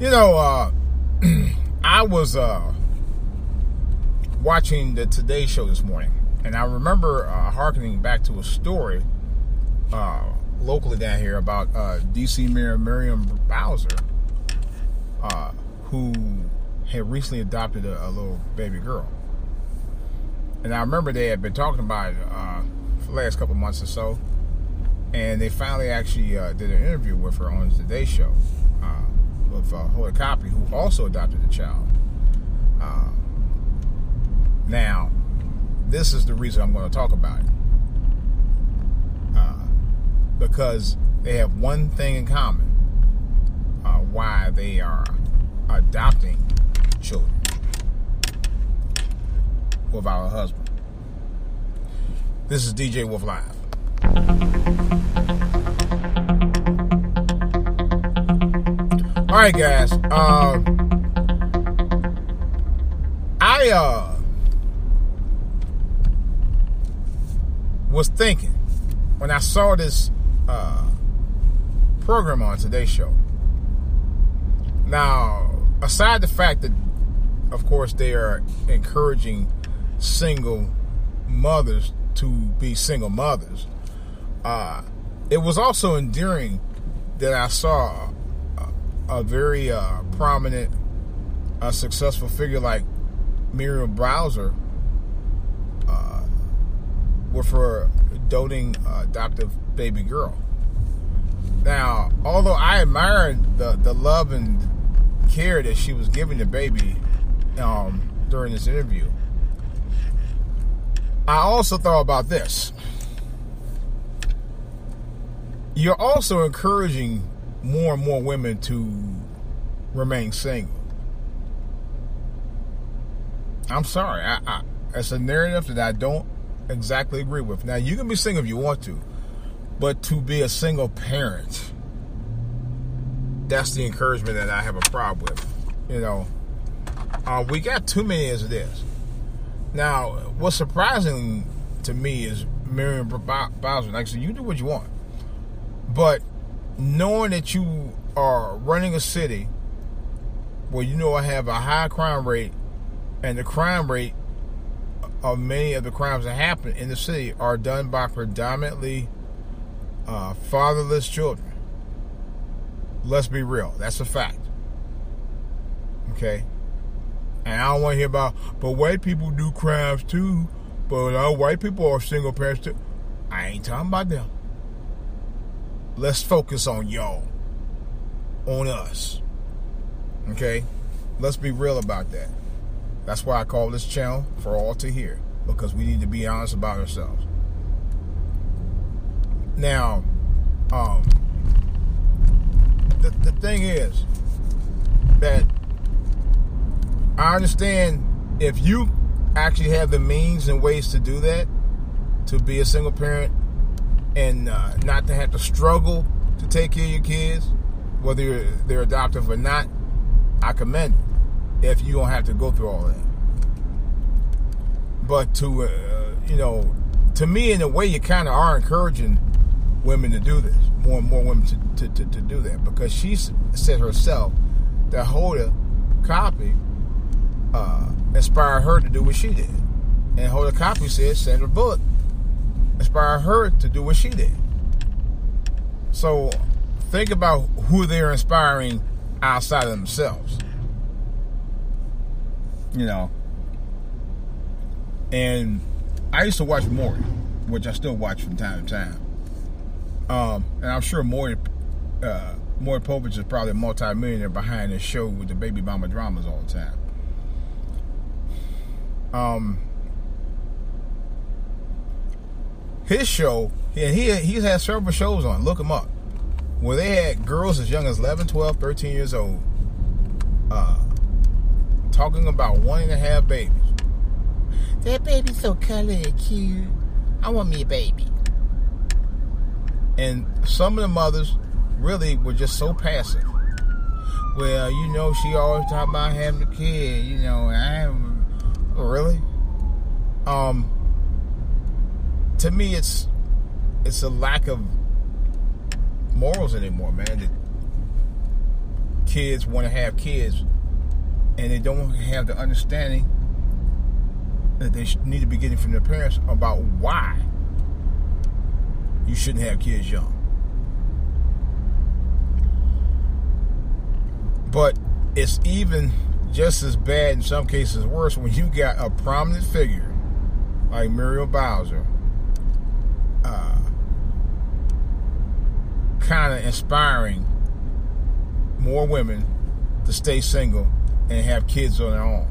You know, uh, I was uh, watching the Today Show this morning, and I remember uh, hearkening back to a story uh, locally down here about uh, DC Mayor Miriam Bowser, uh, who had recently adopted a, a, little baby girl. And I remember they had been talking about it uh, for the last couple months or so, and they finally actually uh, did an interview with her on the Today Show of uh, Kotb, who also adopted a child. Uh, now, this is the reason I'm going to talk about it. Uh, because they have one thing in common uh, why they are adopting children without a husband. This is DJ Wolf Live. All right, guys. Uh, I uh, was thinking when I saw this uh, program on today's show. Now, aside the fact that, of course, they are encouraging single mothers to be single mothers, uh, it was also endearing that I saw a very uh, prominent, uh, successful figure like Miriam Bowser uh, with her doting uh, adoptive baby girl. Now, although I admired the, the love and care that she was giving the baby um, during this interview, I also thought about this. You're also encouraging more and more women to remain single. I'm sorry. I, I, it's a narrative that I don't exactly agree with. Now, you can be single if you want to, but to be a single parent, that's the encouragement that I have a problem with. You know, uh, we got too many as it is. Now, what's surprising to me is Miriam Bowser. Like I said, you do what you want, but knowing that you are running a city where you know I have a high crime rate, and the crime rate of many of the crimes that happen in the city are done by predominantly uh, fatherless children. Let's be real, that's a fact. Okay, and I don't want to hear about, but white people do crimes too. But uh, white people are single parents too. I ain't talking about them. Let's focus on y'all, on us. Okay? Let's be real about that. That's why I call this channel for all to hear, because we need to be honest about ourselves. Now, um, the, the thing is that I understand if you actually have the means and ways to do that, to be a single parent and uh, not to have to struggle to take care of your kids, whether they're adoptive or not, I commend it. If you don't have to go through all that, but to uh, you know, to me, in a way, you kind of are encouraging women to do this, more and more women to, to, to, to do that, because she said herself that Hoda Kotb uh, inspired her to do what she did, and Hoda Kotb said Sandra Bullock inspire her to do what she did. So think about who they're inspiring outside of themselves. You know. And I used to watch Maury, which I still watch from time to time. Um, and I'm sure Maury, uh, Maury Povich is probably a multi-millionaire behind this show with the baby mama dramas all the time. Um, his show, yeah, he he's had several shows on. Look him up. Where they had girls as young as 11, 12, 13 years old uh, talking about wanting to have babies. That baby's so cuddly and cute. I want me a baby. And some of the mothers really were just so passive. Well, you know, she always talked about having a kid. You know, I really. Um, to me, it's it's a lack of morals anymore, man. Kids want to have kids and they don't have the understanding that they need to be getting from their parents about why you shouldn't have kids young. But it's even just as bad in some cases worse when you got a prominent figure like Muriel Bowser uh, kind of inspiring more women to stay single and have kids on their own.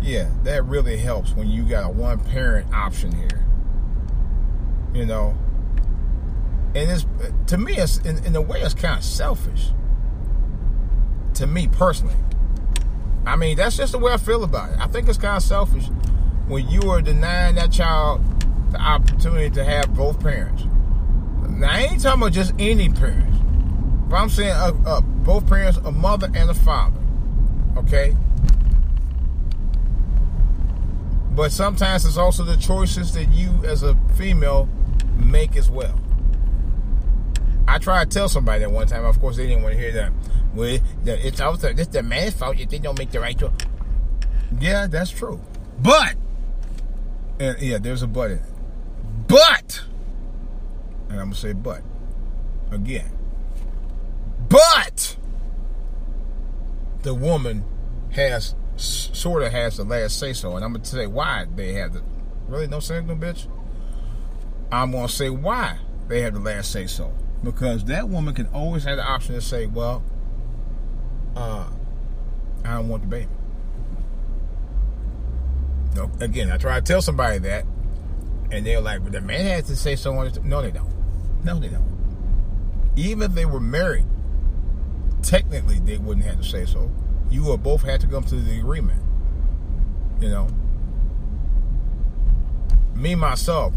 Yeah, that really helps when you got a one parent option here. You know, and it's to me, it's in, in a way, it's kind of selfish. To me personally, I mean, that's just the way I feel about it. I think it's kind of selfish when you are denying that child the opportunity to have both parents. Now, I ain't talking about just any parents, but I'm saying uh, uh, both parents, a mother and a father. Okay? But sometimes it's also the choices that you as a female make as well. I tried to tell somebody that one time. Of course, they didn't want to hear that. Well, it's also it's the man's fault if they don't make the right choice. Yeah, that's true. But, and yeah, there's a but. But, and I'm gonna say but again. But the woman has sort of has the last say so, and I'm gonna say why they have the really no signal, bitch. I'm gonna say why they have the last say so because that woman can always have the option to say, well, uh, I don't want the baby. Again, I try to tell somebody that, and they're like, "But the man has to say so." No, they don't. No, they don't. Even if they were married, technically they wouldn't have to say so. You or both had to come to the agreement. You know. Me myself,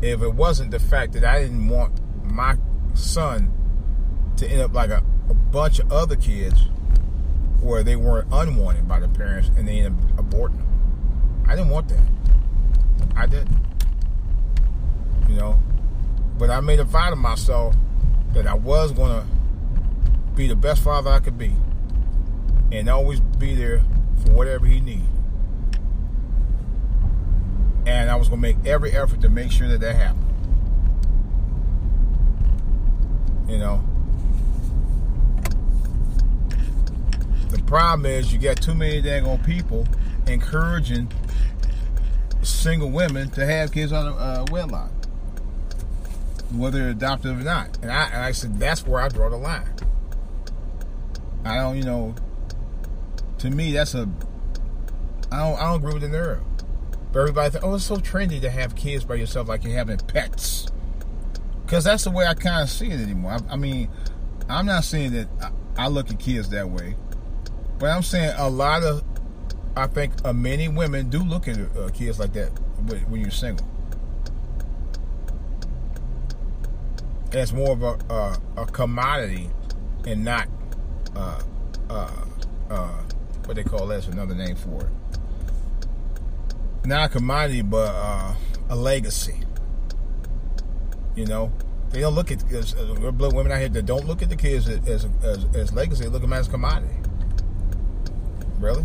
if it wasn't the fact that I didn't want my son to end up like a, a bunch of other kids where they weren't unwanted by the parents and they ended up aborting them. I didn't want that. I didn't. You know? But I made a vow to myself that I was to be the best father I could be and always be there for whatever he needed. And I was to make every effort to make sure that that happened. You know? The problem is you got too many dang people encouraging single women to have kids on a uh, wedlock, whether adopted or not. And I, and I said that's where I draw the line. I don't, you know, to me that's a I don't I don't agree with the nerve. But everybody think, oh, it's so trendy to have kids by yourself, like you're having pets. Because that's the way I kind of see it anymore. I, I mean, I'm not saying that I, I look at kids that way. But I'm saying a lot of, I think uh, many women do look at uh, kids like that when you're single. It's more of a, uh, a commodity and not uh, uh, uh, what they call that's another name for it. Not a commodity, but uh, a legacy. You know, they don't look at as, uh, women out here that don't look at the kids as as, as legacy. They look at them as commodity. Really?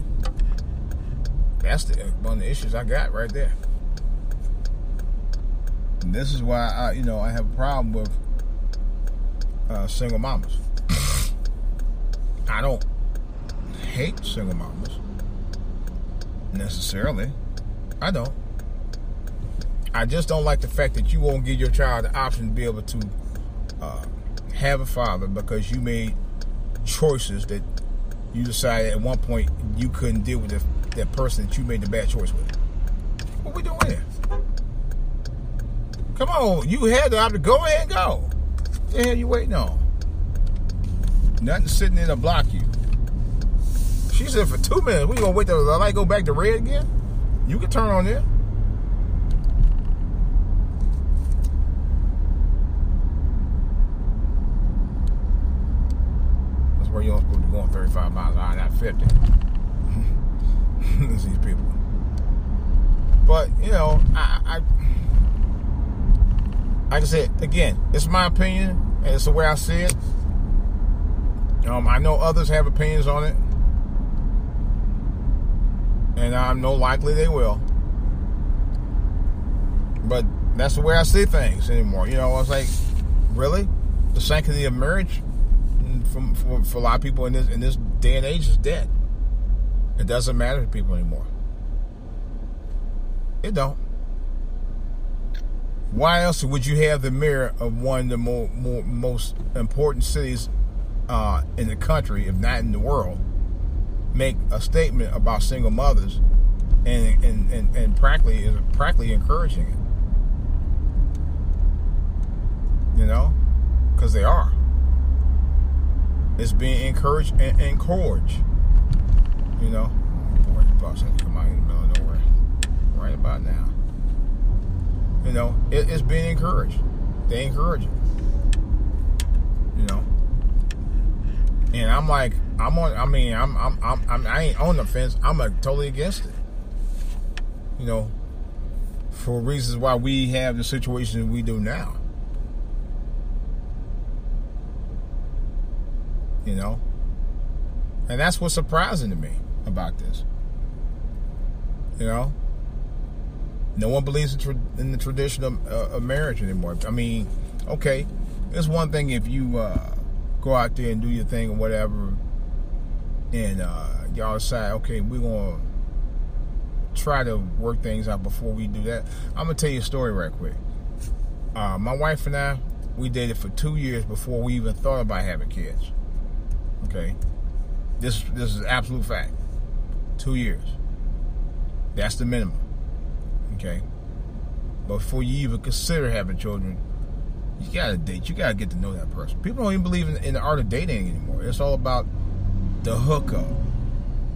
That's the, one of the issues I got right there. And this is why I, you know, I have a problem with uh, single mamas. I don't hate single mamas necessarily. I don't. I just don't like the fact that you won't give your child the option to be able to uh, have a father because you made choices that you decided at one point you couldn't deal with the, that person that you made the bad choice with. What we doing here? Come on, you had the option. Go ahead and go. The hell you waiting on? Nothing sitting there to block you. She said for two minutes. We gonna wait till the light go back to red again? You can turn on there. That's where you're supposed to be going 35 miles an hour, not 50. These people. But, you know, I, I, like I said, again, it's my opinion, and it's the way I see it. Um, I know others have opinions on it, and I'm no likely they will. But that's the way I see things anymore. You know, it's like, really, the sanctity of marriage for, for, for a lot of people in this in this day and age is dead. It doesn't matter to people anymore. It don't. Why else would you have the mayor of one of the more, more most important cities uh, in the country, if not in the world, make a statement about single mothers and and, and, and practically is practically encouraging it? You know, because they are. It's being encouraged and encouraged. You know, boy, bus had to come out in the middle of nowhere right about now. You know, it, it's being encouraged. They encourage it. You know, and I'm like, I'm on. I mean, I'm, I'm, I'm, I'm I ain't on the fence. I'm like totally against it. You know, for reasons why we have the situation we do now. You know, and that's what's surprising to me about this. You know, no one believes in, tra- in the tradition of, uh, of, marriage anymore. I mean, okay, it's one thing if you uh, go out there and do your thing or whatever, and uh, y'all decide, okay, we're gonna try to work things out before we do that. I'm gonna tell you a story right quick. Uh, my wife and I, we dated for two years before we even thought about having kids. Okay, this this is absolute fact. Two years. That's the minimum. Okay. Before you even consider having children, you gotta date. You gotta get to know that person. People don't even believe in, in the art of dating anymore. It's all about the hookup,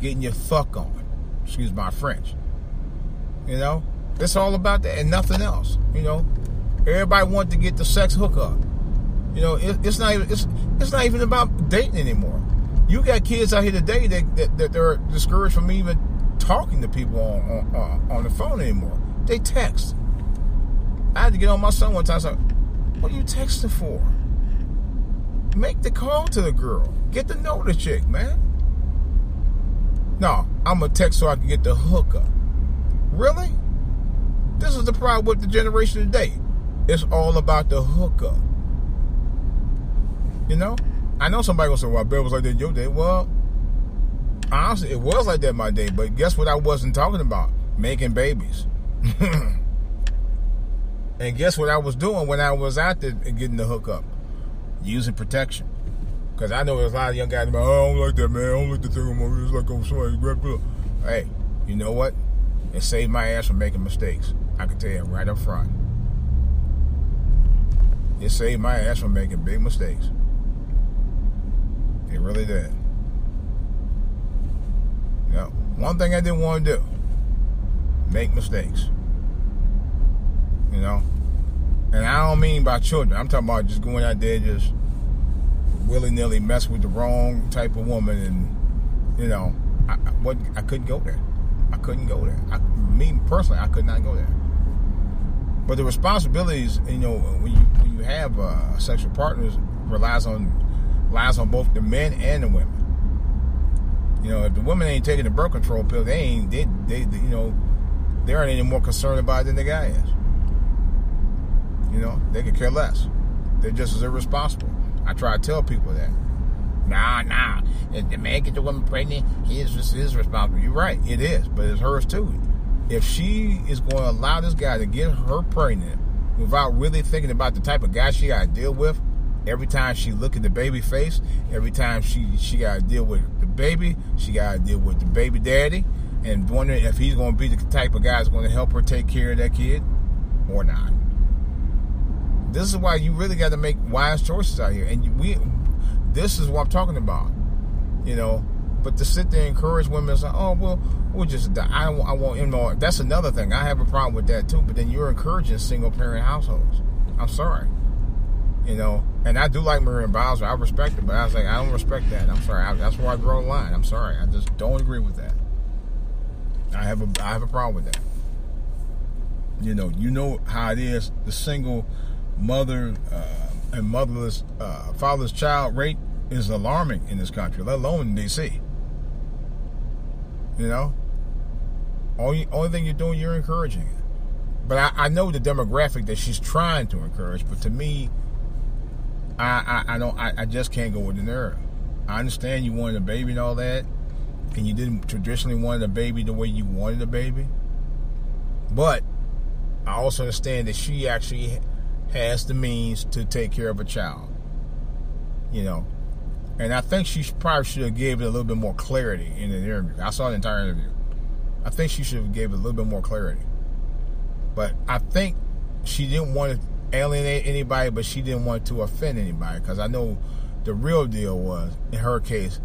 getting your fuck on. Excuse my French. You know, it's all about that and nothing else. You know, everybody wants to get the sex hookup. You know, it, it's not even it's it's not even about dating anymore. You got kids out here today that that, that they're discouraged from even talking to people on on, uh, on the phone anymore. They text. I had to get on my son one time. So, what are you texting for? Make the call to the girl. Get to know the chick, man. No, I'm gonna text so I can get the hookup. Really? This is the problem with the generation today. It's all about the hookup. You know? I know somebody gonna say, well, Bill was like that your day. Well, honestly, it was like that my day, but guess what I wasn't talking about? Making babies. and guess what I was doing when I was out there getting the hookup? Using protection. Because I know there's a lot of young guys, oh, I don't like that, man. I don't like the thing anymore. It's like, oh, somebody grab pillow. Hey, you know what? It saved my ass from making mistakes. I can tell you right up front. It saved my ass from making big mistakes. It really did. You know, one thing I didn't want to do make mistakes. You know? And I don't mean by children. I'm talking about just going out there just willy nilly mess with the wrong type of woman and you know, I, what I couldn't go there. I couldn't go there. I, me personally, I could not go there. But the responsibilities, you know, when you when you have uh, sexual partners, relies on relies on both the men and the women. You know, if the women ain't taking the birth control pill, they ain't they, they, they you know they aren't any more concerned about it than the guy is. You know, they could care less. They're just as irresponsible. I try to tell people that. Nah, nah. If the man gets the woman pregnant, he is his responsible. You're right, it is, but it's hers too. If she is going to allow this guy to get her pregnant without really thinking about the type of guy she got to deal with, every time she look at the baby face, every time she she got to deal with the baby, she got to deal with the baby daddy, and wondering if he's going to be the type of guy that's going to help her take care of that kid or not. This is why you really got to make wise choices out here, and we. This is what I'm talking about, you know. But to sit there and encourage women, say, "Oh well, we'll just I I want in more." That's another thing. I have a problem with that too. But then you're encouraging single parent households. I'm sorry, you know. And I do like Miriam Bowser. I respect it, but I was like, I don't respect that. I'm sorry. I, that's where I draw the line. I'm sorry. I just don't agree with that. I have a I have a problem with that. You know, you know how it is. The single mother uh, and motherless uh, child rate is alarming in this country, let alone in D.C. You know, only only thing you're doing, you're encouraging it. But I, I know the demographic that she's trying to encourage. But to me, I I, I don't I, I just can't go with the nerve. I understand you wanted a baby and all that, and you didn't traditionally want a baby the way you wanted a baby. But I also understand that she actually has the means to take care of a child. You know, and I think she probably should have gave it a little bit more clarity in the interview. I saw the entire interview. I think she should have gave it a little bit more clarity. But I think she didn't want to alienate anybody, but she didn't want to offend anybody because I know the real deal was in her case,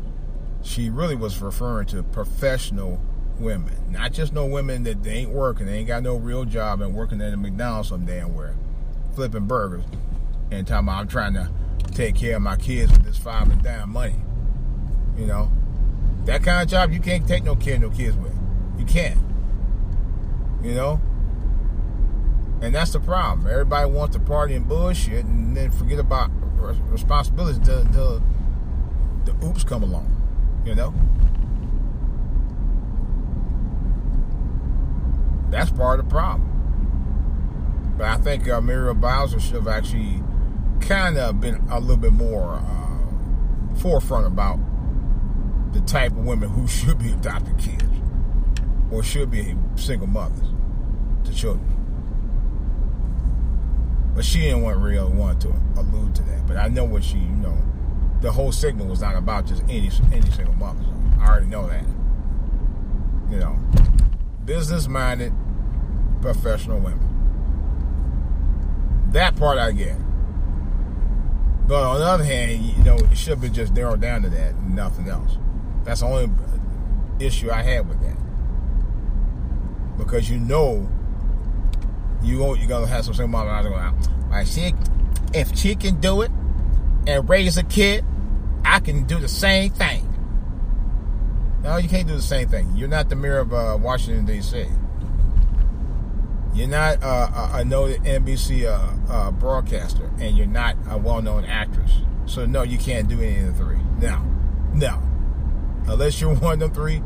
she really was referring to professional women, not just no women that they ain't working, they ain't got no real job and working at a McDonald's some damn where, flipping burgers, and talking about I'm trying to take care of my kids with this five and dime money. You know, that kind of job you can't take no care no kids with. You can't. You know? And that's the problem. Everybody wants to party and bullshit and then forget about responsibilities until, the oops come along. You know? That's part of the problem. But I think uh, Muriel Bowser should have actually kind of been a little bit more uh, forefront about the type of women who should be adopting kids or should be single mothers to children. But she didn't want really want to allude to that. But I know what she, you know, the whole segment was not about just any any single mother. I already know that. You know, business minded, professional women. That part I get. But on the other hand, you know, it should been just narrowed down to that nothing else. That's the only issue I had with that. Because you know you go, you're gonna have some single mom out going, she if she can do it and raise a kid, I can do the same thing. No, you can't do the same thing. You're not the mayor of uh, Washington D.C. You're not uh, a noted NBC uh, uh, broadcaster, and you're not a well-known actress. So no, you can't do any of the three. No, no, unless you're one of the three,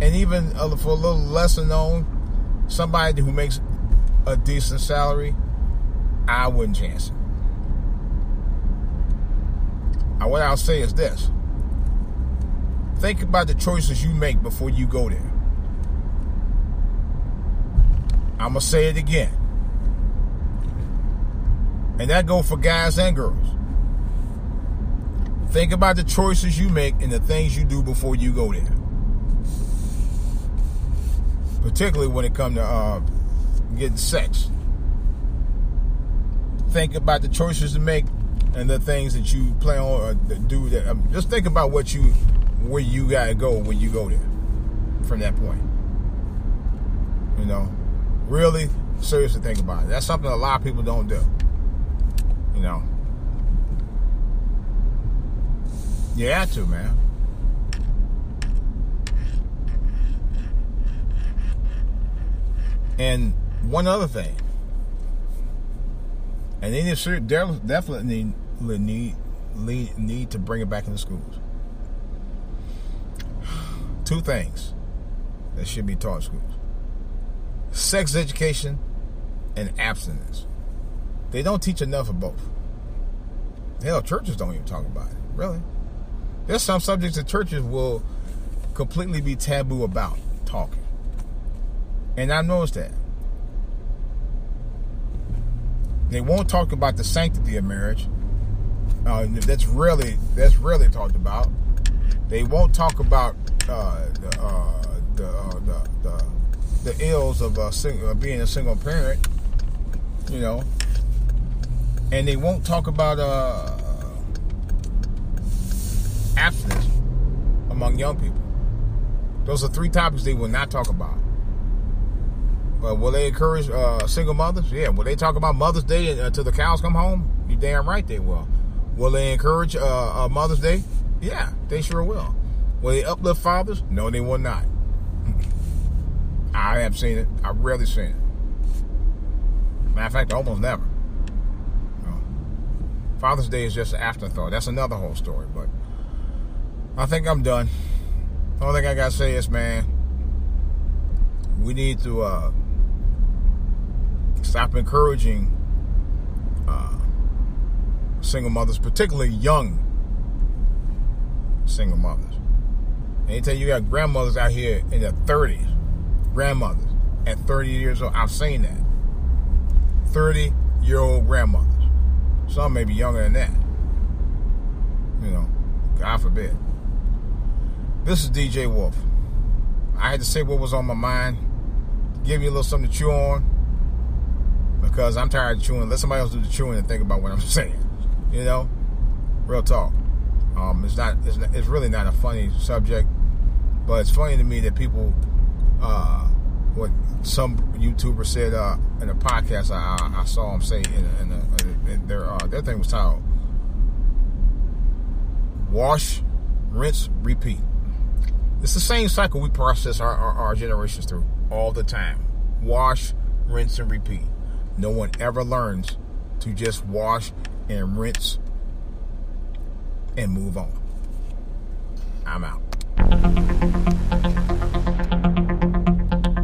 and even uh, for a little lesser known, somebody who makes a decent salary, I wouldn't chance it. Now, what I'll say is this: think about the choices you make before you go there. I'm gonna say it again. And that goes for guys and girls. Think about the choices you make and the things you do before you go there. Particularly when it comes to uh, getting sex. Think about the choices to make and the things that you plan on or do. That um, just think about what you, where you gotta go when you go there. From that point, you know really seriously think about it. That's something a lot of people don't do. You know. You have to, man. And one other thing, and they definitely need need need to bring it back into schools. Two things that should be taught in schools sex education, and abstinence. They don't teach enough of both. Hell, churches don't even talk about it. Really. There's some subjects that churches will completely be taboo about talking. And I noticed that. They won't talk about the sanctity of marriage. Uh, that's really that's really talked about. They won't talk about uh, the, uh, the, uh, the, the the ills of a sing- being a single parent, you know, and they won't talk about uh, abstinence among young people. Those are three topics they will not talk about. But will they encourage uh, single mothers? Yeah. Will they talk about Mother's Day until the cows come home? You damn right they will. Will they encourage uh, Mother's Day? Yeah, they sure will. Will they uplift fathers? No, they will not. I have seen it. I've rarely seen it. Matter of fact, almost never. Father's Day is just an afterthought. That's another whole story. But I think I'm done. The only thing I gotta say is, man, we need to uh, stop encouraging uh, single mothers, particularly young single mothers. Anytime you got grandmothers out here in their 30s, grandmothers at 30 years old, I've seen that. 30 year old grandmothers. Some may be younger than that. You know, God forbid. This is DJ Wolf. I had to say what was on my mind, give you a little something to chew on, because I'm tired of chewing. Let somebody else do the chewing and think about what I'm saying. You know, real talk. Um, it's not. It's, not, it's really not a funny subject, but it's funny to me that people, uh, what some YouTuber said uh, in a podcast I, I, saw him say in, in, a, in their uh, their thing was titled "Wash, Rinse, Repeat." It's the same cycle we process our, our, our generations through all the time. Wash, rinse, and repeat. No one ever learns to just wash and rinse and move on. I'm out.